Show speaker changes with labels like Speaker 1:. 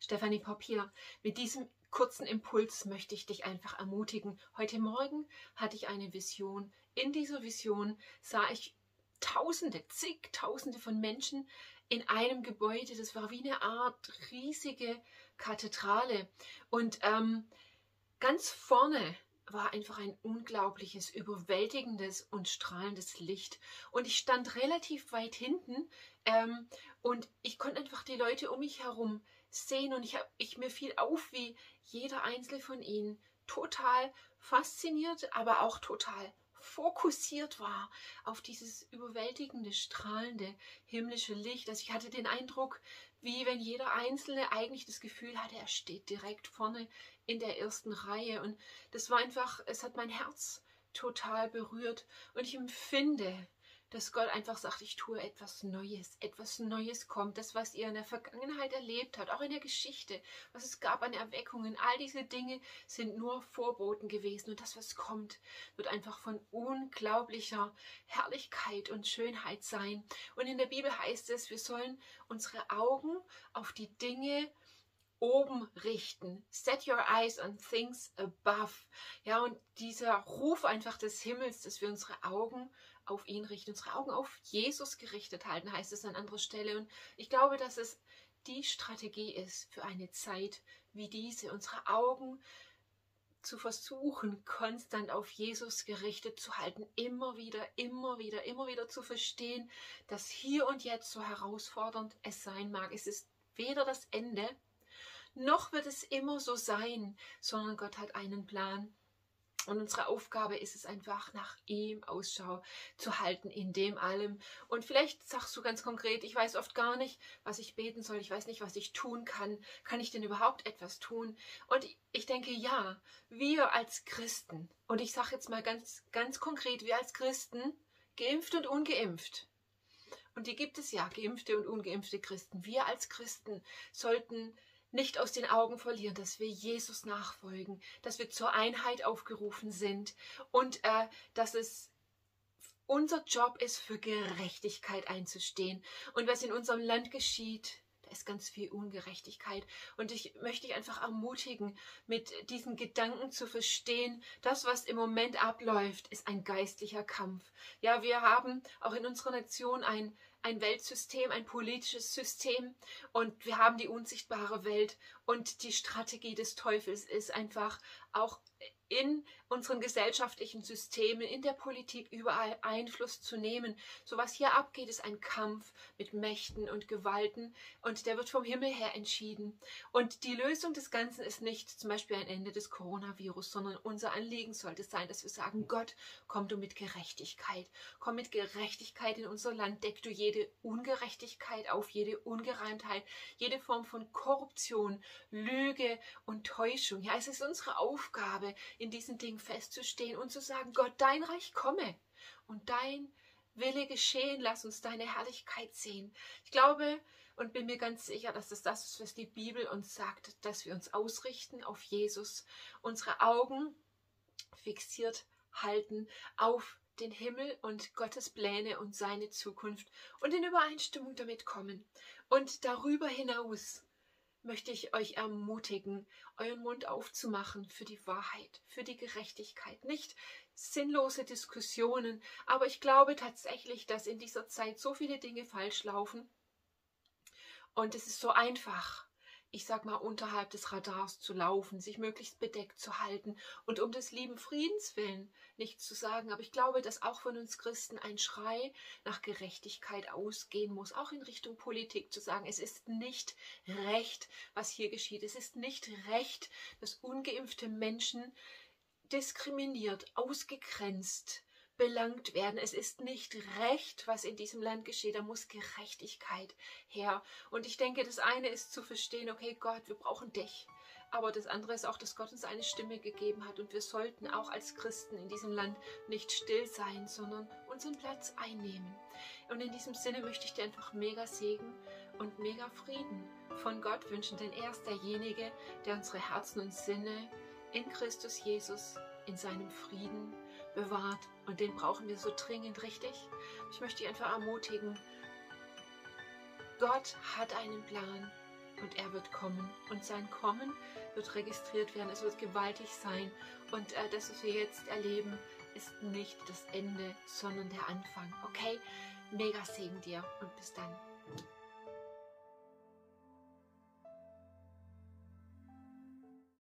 Speaker 1: Stefanie Popp hier. Mit diesem kurzen Impuls möchte ich dich einfach ermutigen. Heute Morgen hatte ich eine Vision. In dieser Vision sah ich Tausende, zigtausende von Menschen in einem Gebäude. Das war wie eine Art riesige Kathedrale. Und ähm, ganz vorne war einfach ein unglaubliches, überwältigendes und strahlendes Licht. Und ich stand relativ weit hinten ähm, und ich konnte einfach die Leute um mich herum sehen und ich, hab, ich mir fiel auf, wie jeder einzelne von ihnen total fasziniert, aber auch total fokussiert war auf dieses überwältigende, strahlende himmlische Licht. Also ich hatte den Eindruck, wie wenn jeder Einzelne eigentlich das Gefühl hatte, er steht direkt vorne in der ersten Reihe. Und das war einfach, es hat mein Herz total berührt. Und ich empfinde, dass Gott einfach sagt, ich tue etwas Neues, etwas Neues kommt. Das, was ihr in der Vergangenheit erlebt habt, auch in der Geschichte, was es gab an Erweckungen, all diese Dinge sind nur Vorboten gewesen. Und das, was kommt, wird einfach von unglaublicher Herrlichkeit und Schönheit sein. Und in der Bibel heißt es, wir sollen unsere Augen auf die Dinge oben richten. Set your eyes on things above. Ja, und dieser Ruf einfach des Himmels, dass wir unsere Augen auf ihn richten, unsere Augen auf Jesus gerichtet halten, heißt es an anderer Stelle. Und ich glaube, dass es die Strategie ist für eine Zeit wie diese, unsere Augen zu versuchen, konstant auf Jesus gerichtet zu halten, immer wieder, immer wieder, immer wieder zu verstehen, dass hier und jetzt so herausfordernd es sein mag. Es ist weder das Ende, noch wird es immer so sein, sondern Gott hat einen Plan und unsere Aufgabe ist es einfach, nach ihm Ausschau zu halten in dem allem. Und vielleicht sagst du ganz konkret, ich weiß oft gar nicht, was ich beten soll, ich weiß nicht, was ich tun kann. Kann ich denn überhaupt etwas tun? Und ich denke, ja, wir als Christen, und ich sage jetzt mal ganz, ganz konkret, wir als Christen, geimpft und ungeimpft, und die gibt es ja, geimpfte und ungeimpfte Christen. Wir als Christen sollten nicht aus den Augen verlieren, dass wir Jesus nachfolgen, dass wir zur Einheit aufgerufen sind und äh, dass es unser Job ist, für Gerechtigkeit einzustehen. Und was in unserem Land geschieht, da ist ganz viel Ungerechtigkeit. Und ich möchte dich einfach ermutigen, mit diesen Gedanken zu verstehen, das, was im Moment abläuft, ist ein geistlicher Kampf. Ja, wir haben auch in unserer Nation ein ein Weltsystem, ein politisches System und wir haben die unsichtbare Welt und die Strategie des Teufels ist einfach auch in unseren gesellschaftlichen Systemen, in der Politik überall Einfluss zu nehmen. So was hier abgeht, ist ein Kampf mit Mächten und Gewalten und der wird vom Himmel her entschieden. Und die Lösung des Ganzen ist nicht zum Beispiel ein Ende des Coronavirus, sondern unser Anliegen sollte sein, dass wir sagen, Gott, komm du mit Gerechtigkeit, komm mit Gerechtigkeit in unser Land, deck du jede Ungerechtigkeit auf, jede Ungereimtheit, jede Form von Korruption, Lüge und Täuschung. Ja, es ist unsere Aufgabe, in diesen Dingen festzustehen und zu sagen, Gott, dein Reich komme und dein Wille geschehen, lass uns deine Herrlichkeit sehen. Ich glaube und bin mir ganz sicher, dass das das ist, was die Bibel uns sagt, dass wir uns ausrichten auf Jesus, unsere Augen fixiert halten auf den Himmel und Gottes Pläne und seine Zukunft und in Übereinstimmung damit kommen. Und darüber hinaus möchte ich euch ermutigen, euren Mund aufzumachen für die Wahrheit, für die Gerechtigkeit. Nicht sinnlose Diskussionen, aber ich glaube tatsächlich, dass in dieser Zeit so viele Dinge falsch laufen. Und es ist so einfach, ich sag mal, unterhalb des Radars zu laufen, sich möglichst bedeckt zu halten und um des lieben Friedens willen nichts zu sagen. Aber ich glaube, dass auch von uns Christen ein Schrei nach Gerechtigkeit ausgehen muss, auch in Richtung Politik zu sagen, es ist nicht recht, was hier geschieht. Es ist nicht recht, dass ungeimpfte Menschen diskriminiert, ausgegrenzt, belangt werden. Es ist nicht recht, was in diesem Land geschieht. Da muss Gerechtigkeit her. Und ich denke, das eine ist zu verstehen, okay, Gott, wir brauchen dich. Aber das andere ist auch, dass Gott uns eine Stimme gegeben hat. Und wir sollten auch als Christen in diesem Land nicht still sein, sondern unseren Platz einnehmen. Und in diesem Sinne möchte ich dir einfach mega Segen und mega Frieden von Gott wünschen. Denn er ist derjenige, der unsere Herzen und Sinne in Christus Jesus in seinem Frieden bewahrt. Und den brauchen wir so dringend, richtig? Ich möchte dich einfach ermutigen. Gott hat einen Plan. und er wird kommen und sein Kommen wird registriert werden. Es wird gewaltig sein und äh, das, was wir jetzt erleben, ist nicht das Ende, sondern der Anfang. Okay? Mega Segen dir und bis dann.